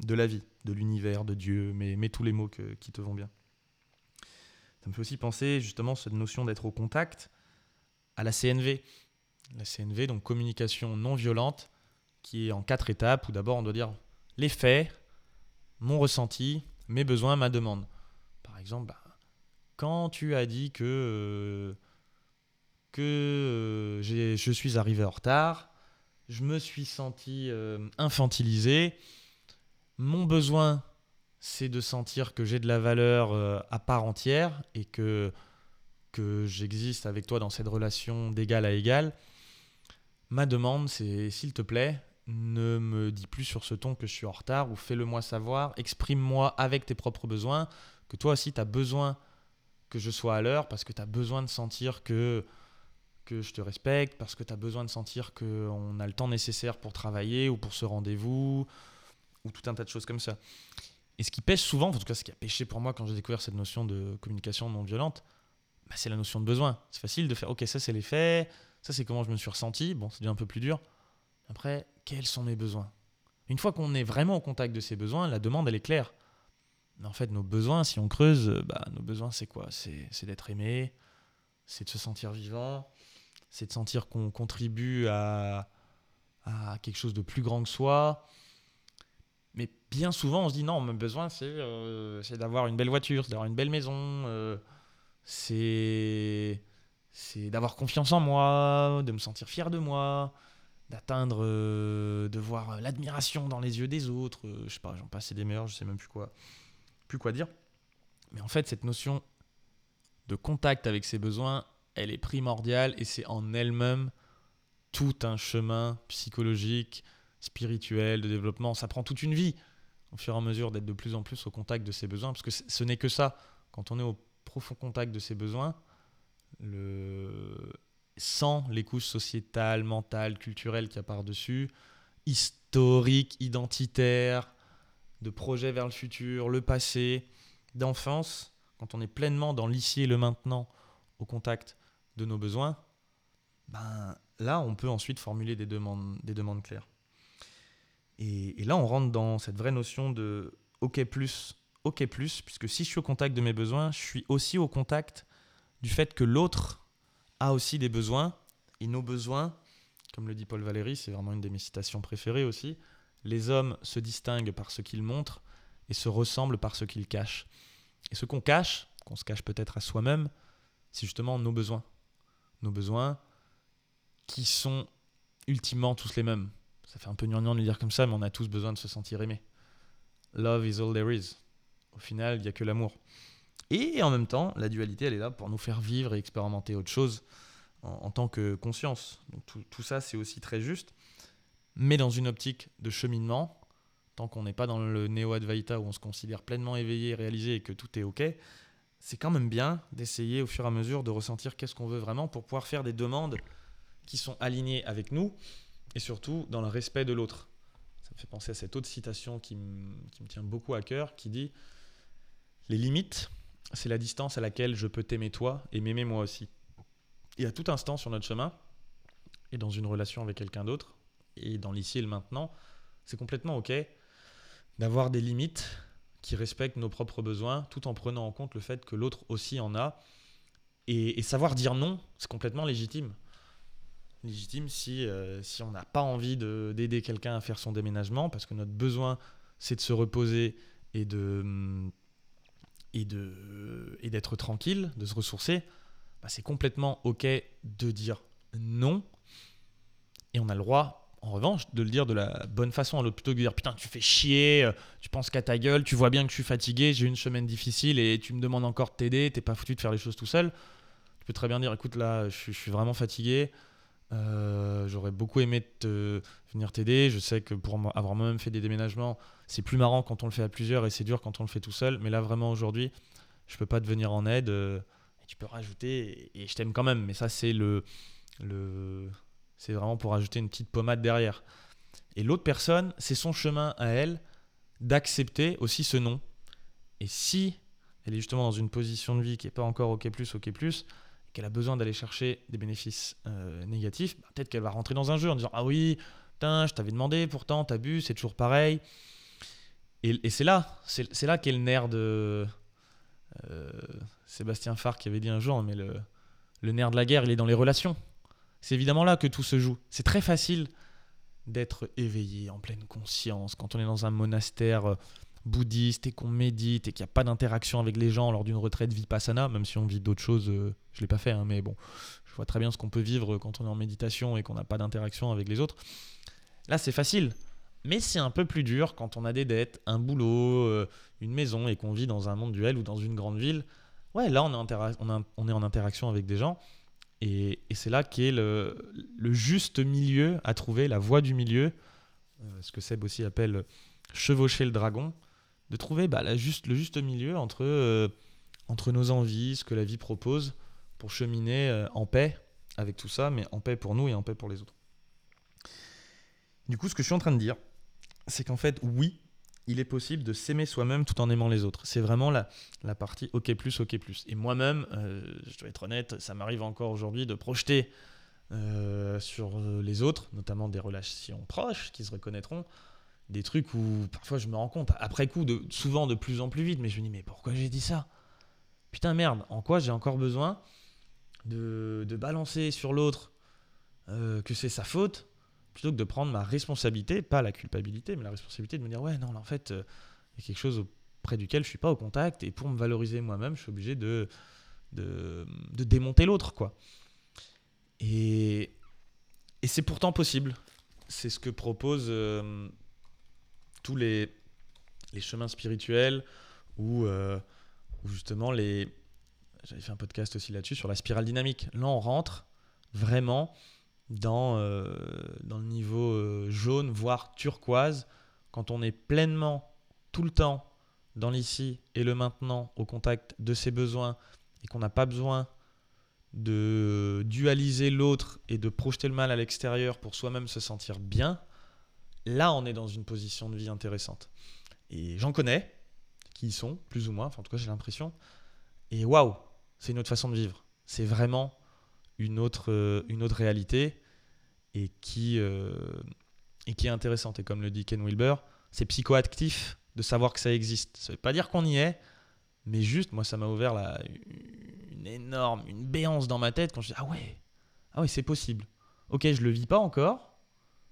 de, la vie, de l'univers, de Dieu, mais mets tous les mots qui te vont bien. Ça me fait aussi penser justement cette notion d'être au contact à la CNV. La CNV, donc communication non violente, qui est en quatre étapes, où d'abord on doit dire les faits, mon ressenti, mes besoins, ma demande. Par exemple, bah, quand tu as dit que, euh, que euh, je suis arrivé en retard, je me suis senti euh, infantilisé, mon besoin c'est de sentir que j'ai de la valeur à part entière et que, que j'existe avec toi dans cette relation d'égal à égal. Ma demande, c'est s'il te plaît, ne me dis plus sur ce ton que je suis en retard ou fais-le moi savoir, exprime-moi avec tes propres besoins, que toi aussi tu as besoin que je sois à l'heure parce que tu as besoin de sentir que, que je te respecte, parce que tu as besoin de sentir qu'on a le temps nécessaire pour travailler ou pour ce rendez-vous ou tout un tas de choses comme ça. Et ce qui pêche souvent, en tout cas ce qui a pêché pour moi quand j'ai découvert cette notion de communication non violente, bah, c'est la notion de besoin. C'est facile de faire, ok, ça c'est les faits, ça c'est comment je me suis ressenti, bon, c'est déjà un peu plus dur. Après, quels sont mes besoins? Une fois qu'on est vraiment au contact de ces besoins, la demande, elle est claire. En fait, nos besoins, si on creuse, bah, nos besoins, c'est quoi? C'est d'être aimé, c'est de se sentir vivant, c'est de sentir qu'on contribue à, à, quelque chose de plus grand que soi. Mais bien souvent, on se dit non, mes besoins, c'est euh, d'avoir une belle voiture, c'est d'avoir une belle maison, euh, c'est d'avoir confiance en moi, de me sentir fier de moi, d'atteindre, euh, de voir l'admiration dans les yeux des autres. Euh, je sais pas, j'en passe des meilleurs, je sais même plus quoi, plus quoi dire. Mais en fait, cette notion de contact avec ses besoins, elle est primordiale et c'est en elle-même tout un chemin psychologique, spirituel, de développement. Ça prend toute une vie au fur et à mesure d'être de plus en plus au contact de ses besoins, parce que ce n'est que ça quand on est au profond contact de ses besoins, sans les couches sociétales, mentales, culturelles qu'il y a par-dessus, historiques, identitaires, de projets vers le futur, le passé, d'enfance, quand on est pleinement dans l'ici et le maintenant, au contact de nos besoins, ben, là, on peut ensuite formuler des demandes, des demandes claires. Et, là, on rentre dans cette vraie notion de OK plus, OK plus, puisque si je suis au contact de mes besoins, je suis aussi au contact du fait que l'autre a aussi des besoins, et nos besoins, comme le dit Paul Valéry, c'est vraiment une de mes citations préférées aussi, les hommes se distinguent par ce qu'ils montrent et se ressemblent par ce qu'ils cachent. Et ce qu'on cache, qu'on se cache peut-être à soi-même, c'est justement nos besoins. Nos besoins qui sont ultimement tous les mêmes. Ça fait un peu gnangnan de le dire comme ça, mais on a tous besoin de se sentir aimé. Love is all there is. Au final, il n'y a que l'amour. Et en même temps, la dualité, elle est là pour nous faire vivre et expérimenter autre chose en, tant que conscience. Tout ça, c'est aussi très juste. Mais dans une optique de cheminement, tant qu'on n'est pas dans le néo-advaita où on se considère pleinement éveillé, réalisé et que tout est OK, c'est quand même bien d'essayer au fur et à mesure de ressentir qu'est-ce qu'on veut vraiment pour pouvoir faire des demandes qui sont alignées avec nous et surtout dans le respect de l'autre. Ça me fait penser à cette autre citation qui, qui me tient beaucoup à cœur qui dit Les limites, c'est la distance à laquelle je peux t'aimer toi et m'aimer moi aussi. Et à tout instant sur notre chemin, et dans une relation avec quelqu'un d'autre, et dans l'ici et le maintenant, c'est complètement OK d'avoir des limites qui respectent nos propres besoins tout en prenant en compte le fait que l'autre aussi en a. Et, savoir dire non, c'est complètement légitime. Légitime si, euh, si on n'a pas envie d'aider quelqu'un à faire son déménagement parce que notre besoin c'est de se reposer et de et de et d'être tranquille, de se ressourcer, bah, c'est complètement ok de dire non et on a le droit en revanche, de le dire de la bonne façon à l'autre, plutôt que de dire putain, tu fais chier, euh, tu penses qu'à ta gueule, tu vois bien que je suis fatigué, j'ai une semaine difficile et tu me demandes encore de t'aider, t'es pas foutu de faire les choses tout seul. Tu peux très bien dire écoute, là, je, suis vraiment fatigué, euh, j'aurais beaucoup aimé te, venir t'aider. Je sais que pour avoir moi-même fait des déménagements, c'est plus marrant quand on le fait à plusieurs et c'est dur quand on le fait tout seul. Mais là, vraiment, aujourd'hui, je peux pas te venir en aide. Euh, tu peux rajouter et, je t'aime quand même. Mais ça, c'est le, c'est vraiment pour ajouter une petite pommade derrière. Et l'autre personne, c'est son chemin à elle d'accepter aussi ce non. Et si elle est justement dans une position de vie qui n'est pas encore OK+, OK+, qu'elle a besoin d'aller chercher des bénéfices euh, négatifs, bah, peut-être qu'elle va rentrer dans un jeu en disant Ah oui, putain, je t'avais demandé, pourtant, bu, c'est toujours pareil. Et, c'est là, c'est là qu'est le nerf de euh, Sébastien Farr qui avait dit un jour, mais le, le nerf de la guerre, il est dans les relations. C'est évidemment là que tout se joue. C'est très facile d'être éveillé, en pleine conscience, quand on est dans un monastère euh, bouddhiste et qu'on médite et qu'il n'y a pas d'interaction avec les gens lors d'une retraite vipassana, même si on vit d'autres choses, euh, je ne l'ai pas fait, hein, mais bon, je vois très bien ce qu'on peut vivre quand on est en méditation et qu'on n'a pas d'interaction avec les autres. Là, c'est facile. Mais c'est un peu plus dur quand on a des dettes, un boulot, euh, une maison et qu'on vit dans un monde duel ou dans une grande ville. Ouais, là, on est en interaction avec des gens et, c'est là qu'est le, le, juste milieu à trouver, la voie du milieu, euh, ce que Seb aussi appelle chevaucher le dragon, de trouver bah, le juste milieu entre, euh, entre nos envies, ce que la vie propose, pour cheminer euh, en paix avec tout ça, mais en paix pour nous et en paix pour les autres. Du coup, ce que je suis en train de dire, c'est qu'en fait, oui, il est possible de s'aimer soi-même tout en aimant les autres. C'est vraiment la, partie OK plus, OK plus. Et moi-même, euh, je dois être honnête, ça m'arrive encore aujourd'hui de projeter euh, sur les autres, notamment des relations proches qui se reconnaîtront, des trucs où parfois je me rends compte, après coup, souvent de plus en plus vite, mais je me dis, mais pourquoi j'ai dit ça? Putain merde, en quoi j'ai encore besoin de, balancer sur l'autre euh, que c'est sa faute? Plutôt que de prendre ma responsabilité, pas la culpabilité, mais la responsabilité de me dire ouais non, en fait, euh, il y a quelque chose auprès duquel je suis pas au contact et pour me valoriser moi-même, je suis obligé de, de, démonter l'autre quoi. Et, et c'est pourtant possible. C'est ce que proposent euh, tous les, les chemins spirituels ou euh, justement les. J'avais fait un podcast aussi là-dessus sur la spirale dynamique. Là, on rentre vraiment dans, euh, dans le niveau euh, jaune, voire turquoise, quand on est pleinement, tout le temps, dans l'ici et le maintenant au contact de ses besoins et qu'on n'a pas besoin de dualiser l'autre et de projeter le mal à l'extérieur pour soi-même se sentir bien, là on est dans une position de vie intéressante. Et j'en connais qui y sont, plus ou moins, en tout cas j'ai l'impression. Et waouh, c'est une autre façon de vivre. C'est vraiment une autre, euh, une autre réalité et qui, euh, et qui est intéressante. Et comme le dit Ken Wilber, c'est psychoactif de savoir que ça existe. Ça ne veut pas dire qu'on y est, mais juste, moi, ça m'a ouvert la, une énorme, une béance dans ma tête quand je dis Ah ouais, ah ouais, c'est possible. Ok, je le vis pas encore.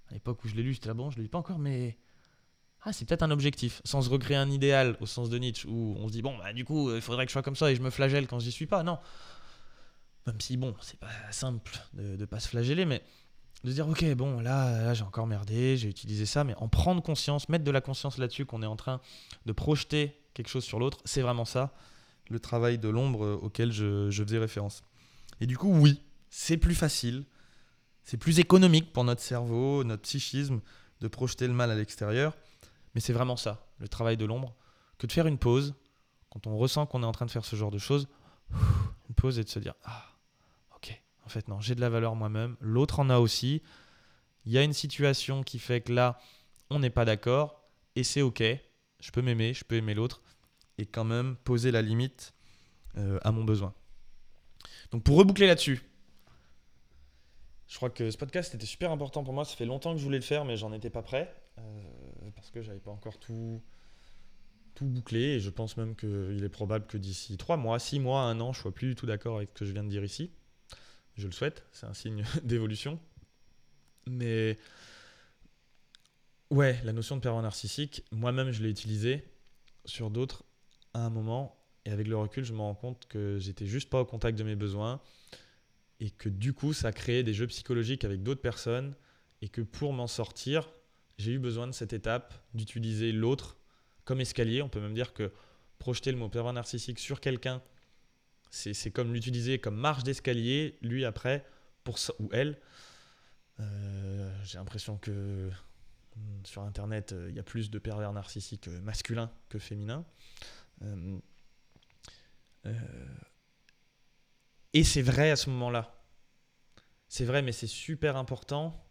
À l'époque où je l'ai lu, j'étais là, bon, je le vis pas encore, mais ah, c'est peut-être un objectif, sans se recréer un idéal au sens de Nietzsche, où on se dit, bon, bah, du coup, il faudrait que je sois comme ça et je me flagelle quand j'y suis pas. Non. Même si, bon, c'est pas simple de ne pas se flageller, mais de dire, ok, bon, là, là j'ai encore merdé, j'ai utilisé ça, mais en prendre conscience, mettre de la conscience là-dessus, qu'on est en train de projeter quelque chose sur l'autre, c'est vraiment ça, le travail de l'ombre auquel je, je faisais référence. Et du coup, oui, c'est plus facile, c'est plus économique pour notre cerveau, notre psychisme, de projeter le mal à l'extérieur. Mais c'est vraiment ça, le travail de l'ombre, que de faire une pause, quand on ressent qu'on est en train de faire ce genre de choses, une pause et de se dire Ah, en fait, non, j'ai de la valeur moi-même, l'autre en a aussi. Il y a une situation qui fait que là, on n'est pas d'accord, et c'est ok, je peux m'aimer, je peux aimer l'autre, et quand même poser la limite euh, à mon besoin. Donc pour reboucler là-dessus, je crois que ce podcast était super important pour moi. Ça fait longtemps que je voulais le faire, mais j'en étais pas prêt. Euh, parce que j'avais pas encore tout, bouclé. Et je pense même qu'il est probable que d'ici 3 mois, 6 mois, 1 an, je sois plus du tout d'accord avec ce que je viens de dire ici. Je le souhaite, c'est un signe *laughs* d'évolution. Mais ouais, la notion de pervers narcissique, moi-même je l'ai utilisée sur d'autres à un moment. Et avec le recul, je me rends compte que j'étais juste pas au contact de mes besoins. Et que du coup, ça créait des jeux psychologiques avec d'autres personnes. Et que pour m'en sortir, j'ai eu besoin de cette étape, d'utiliser l'autre comme escalier. On peut même dire que projeter le mot pervers narcissique sur quelqu'un, c'est comme l'utiliser comme marche d'escalier, lui après, pour ou elle. Euh, j'ai l'impression que hmm, sur Internet, euh, il y a plus de pervers narcissiques masculins que féminins. Euh, et c'est vrai à ce moment-là. C'est vrai, mais c'est super important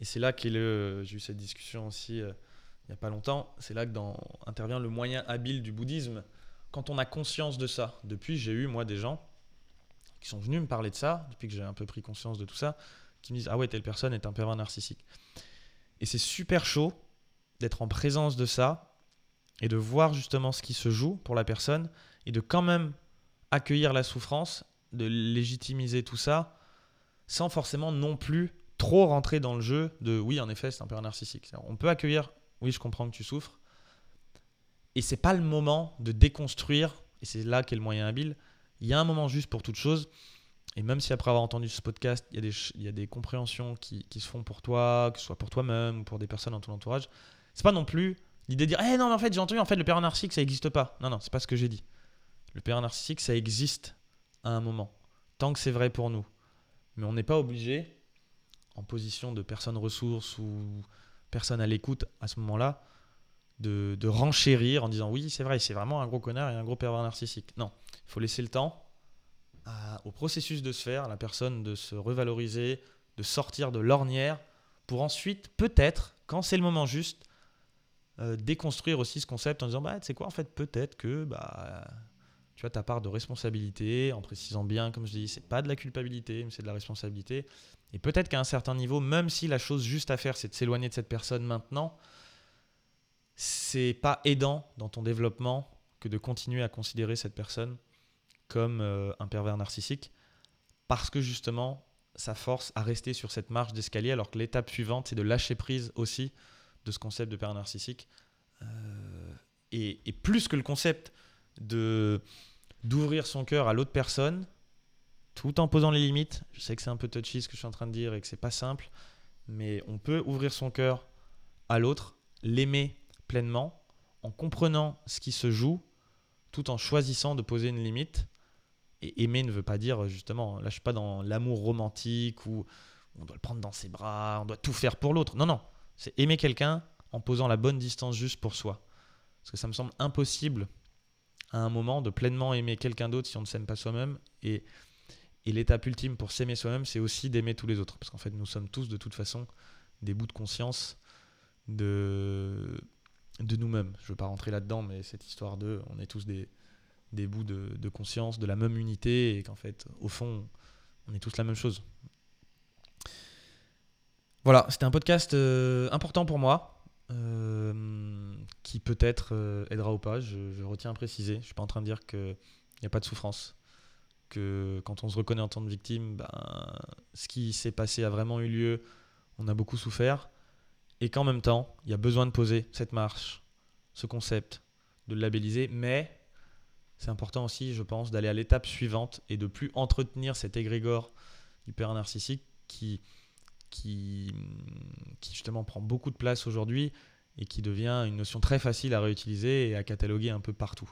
et c'est là que j'ai eu cette discussion aussi euh, il n'y a pas longtemps. C'est là que intervient le moyen habile du bouddhisme. Quand on a conscience de ça, depuis j'ai eu moi des gens qui sont venus me parler de ça, depuis que j'ai un peu pris conscience de tout ça, qui me disent Ah ouais, telle personne est un pervers narcissique. Et c'est super chaud d'être en présence de ça et de voir justement ce qui se joue pour la personne et de quand même accueillir la souffrance, de légitimiser tout ça sans forcément non plus trop rentrer dans le jeu de oui, en effet, c'est un peu narcissique. On peut accueillir, oui, je comprends que tu souffres. Et c'est pas le moment de déconstruire, et c'est là qu'est le moyen habile. Il y a un moment juste pour toute chose. Et même si après avoir entendu ce podcast, il y a des, compréhensions qui, qui, se font pour toi, que ce soit pour toi-même ou pour des personnes dans ton entourage, c'est pas non plus l'idée de dire Eh non, mais en fait, j'ai entendu, en fait, le père narcissique, ça n'existe pas. Non, non, c'est pas ce que j'ai dit. Le père narcissique, ça existe à un moment, tant que c'est vrai pour nous. Mais on n'est pas obligé en position de personne ressource ou personne à l'écoute à ce moment-là, de, renchérir en disant oui, c'est vrai, c'est vraiment un gros connard et un gros pervers narcissique. Non, il faut laisser le temps au processus de se faire, à la personne de se revaloriser, de sortir de l'ornière, pour ensuite, peut-être, quand c'est le moment juste, euh, déconstruire aussi ce concept en disant bah, tu sais quoi, en fait, peut-être que bah, tu as ta part de responsabilité, en précisant bien, comme je dis, c'est pas de la culpabilité, mais c'est de la responsabilité. Et peut-être qu'à un certain niveau, même si la chose juste à faire, c'est de s'éloigner de cette personne maintenant, c'est pas aidant dans ton développement que de continuer à considérer cette personne comme euh, un pervers narcissique, parce que justement, ça force à rester sur cette marche d'escalier, alors que l'étape suivante, c'est de lâcher prise aussi de ce concept de pervers narcissique. Euh, et, et, plus que le concept de d'ouvrir son cœur à l'autre personne, tout en posant les limites. Je sais que c'est un peu touchy ce que je suis en train de dire et que c'est pas simple, mais on peut ouvrir son cœur à l'autre, l'aimer pleinement, en comprenant ce qui se joue, tout en choisissant de poser une limite. Et aimer ne veut pas dire justement, là je suis pas dans l'amour romantique où on doit le prendre dans ses bras, on doit tout faire pour l'autre. Non, non, c'est aimer quelqu'un en posant la bonne distance juste pour soi. Parce que ça me semble impossible à un moment de pleinement aimer quelqu'un d'autre si on ne s'aime pas soi-même. Et, et l'étape ultime pour s'aimer soi-même, c'est aussi d'aimer tous les autres. Parce qu'en fait, nous sommes tous de toute façon des bouts de conscience de, de nous-mêmes. Je ne veux pas rentrer là-dedans, mais cette histoire de, on est tous des, des bouts de, conscience, de la même unité, et qu'en fait, au fond, on est tous la même chose. Voilà, c'était un podcast euh, important pour moi, euh, qui peut-être euh, aidera ou pas. Je, je, retiens à préciser. Je ne suis pas en train de dire qu'il n'y a pas de souffrance. Que quand on se reconnaît en tant que victime, ben, ce qui s'est passé a vraiment eu lieu. On a beaucoup souffert. Et qu'en même temps, il y a besoin de poser cette marche, ce concept, de le labelliser. Mais c'est important aussi, je pense, d'aller à l'étape suivante et de plus entretenir cet égrégore hyper narcissique qui, qui, qui justement prend beaucoup de place aujourd'hui et qui devient une notion très facile à réutiliser et à cataloguer un peu partout.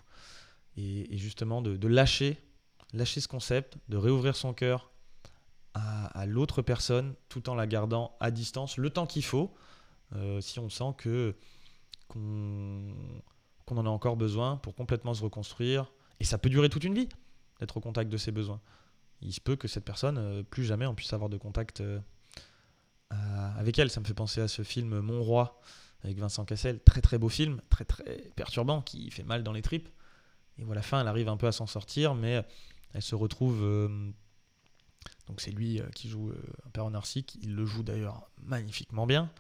Et, justement de, lâcher, lâcher ce concept, de réouvrir son cœur à, à l'autre personne tout en la gardant à distance le temps qu'il faut, euh, si on sent que qu'on en a encore besoin pour complètement se reconstruire. Et ça peut durer toute une vie d'être au contact de ses besoins. Il se peut que cette personne, euh, plus jamais on puisse avoir de contact euh, avec elle. Ça me fait penser à ce film Mon Roi avec Vincent Cassel. Très très beau film, très très perturbant, qui fait mal dans les tripes. Et voilà, fin, elle arrive un peu à s'en sortir, mais elle se retrouve. Donc c'est lui qui joue un père narcissique. Il le joue d'ailleurs magnifiquement bien.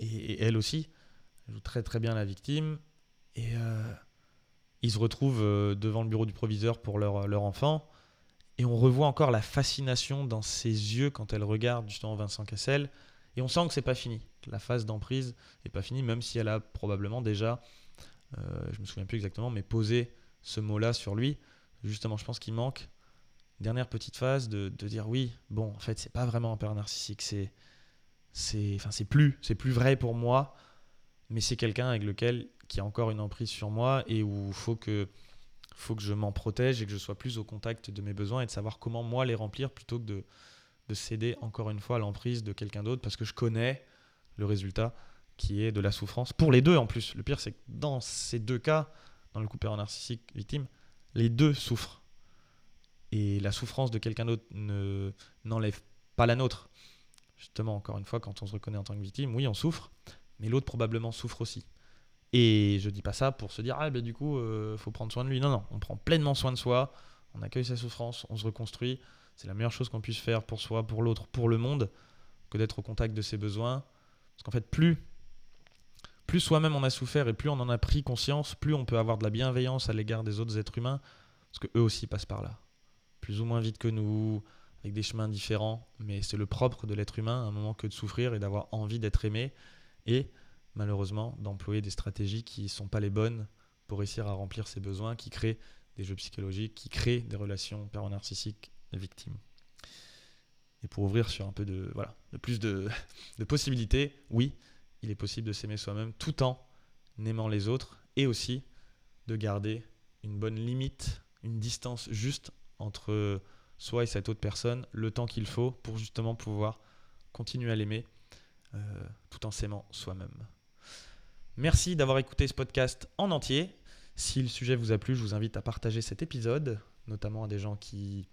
Et, et, elle aussi. Elle joue très très bien la victime. Et ils se retrouvent euh, devant le bureau du proviseur pour leur, leur enfant. Et on revoit encore la fascination dans ses yeux quand elle regarde justement Vincent Cassel. Et on sent que c'est pas fini. La phase d'emprise n'est pas finie, même si elle a probablement déjà, euh, je me souviens plus exactement, mais posé ce mot-là sur lui. Justement, je pense qu'il manque dernière petite phase de, de, dire oui, bon, en fait, c'est pas vraiment un père narcissique, c'est, c'est, enfin, c'est plus, c'est plus vrai pour moi, mais c'est quelqu'un avec lequel qui a encore une emprise sur moi et où faut que, faut que je m'en protège et que je sois plus au contact de mes besoins et de savoir comment moi les remplir plutôt que de, de céder encore une fois à l'emprise de quelqu'un d'autre parce que je connais le résultat qui est de la souffrance pour les deux en plus. Le pire c'est que dans ces deux cas, dans le couple narcissique victime, les deux souffrent. Et la souffrance de quelqu'un d'autre ne, n'enlève pas la nôtre. Justement, encore une fois, quand on se reconnaît en tant que victime, oui, on souffre, mais l'autre probablement souffre aussi. Et je dis pas ça pour se dire, ah ben du coup, euh, faut prendre soin de lui. Non, non, on prend pleinement soin de soi, on accueille sa souffrance, on se reconstruit. C'est la meilleure chose qu'on puisse faire pour soi, pour l'autre, pour le monde, que d'être au contact de ses besoins. Parce qu'en fait, plus, plus soi-même on a souffert et plus on en a pris conscience, plus on peut avoir de la bienveillance à l'égard des autres êtres humains, parce qu'eux aussi passent par là. Plus ou moins vite que nous, avec des chemins différents, mais c'est le propre de l'être humain, à un moment que de souffrir et d'avoir envie d'être aimé. Et malheureusement, d'employer des stratégies qui ne sont pas les bonnes pour réussir à remplir ses besoins, qui créent des jeux psychologiques, qui créent des relations narcissiques victimes. Et pour ouvrir sur un peu de, voilà, de plus de, de possibilités, oui, il est possible de s'aimer soi-même tout en aimant les autres et aussi de garder une bonne limite, une distance juste entre soi et cette autre personne, le temps qu'il faut pour justement pouvoir continuer à l'aimer euh, tout en s'aimant soi-même. Merci d'avoir écouté ce podcast en entier. Si le sujet vous a plu, je vous invite à partager cet épisode, notamment à des gens qui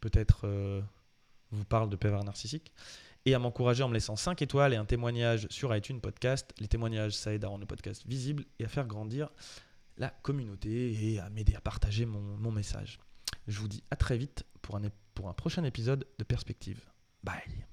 peut-être euh, vous parlent de pervers narcissique, et à m'encourager en me laissant 5 étoiles et un témoignage sur iTunes Podcast. Les témoignages, ça aide à rendre le podcast visible et à faire grandir la communauté et à m'aider à partager mon, mon, message. Je vous dis à très vite pour un, prochain épisode de Perspective. Bye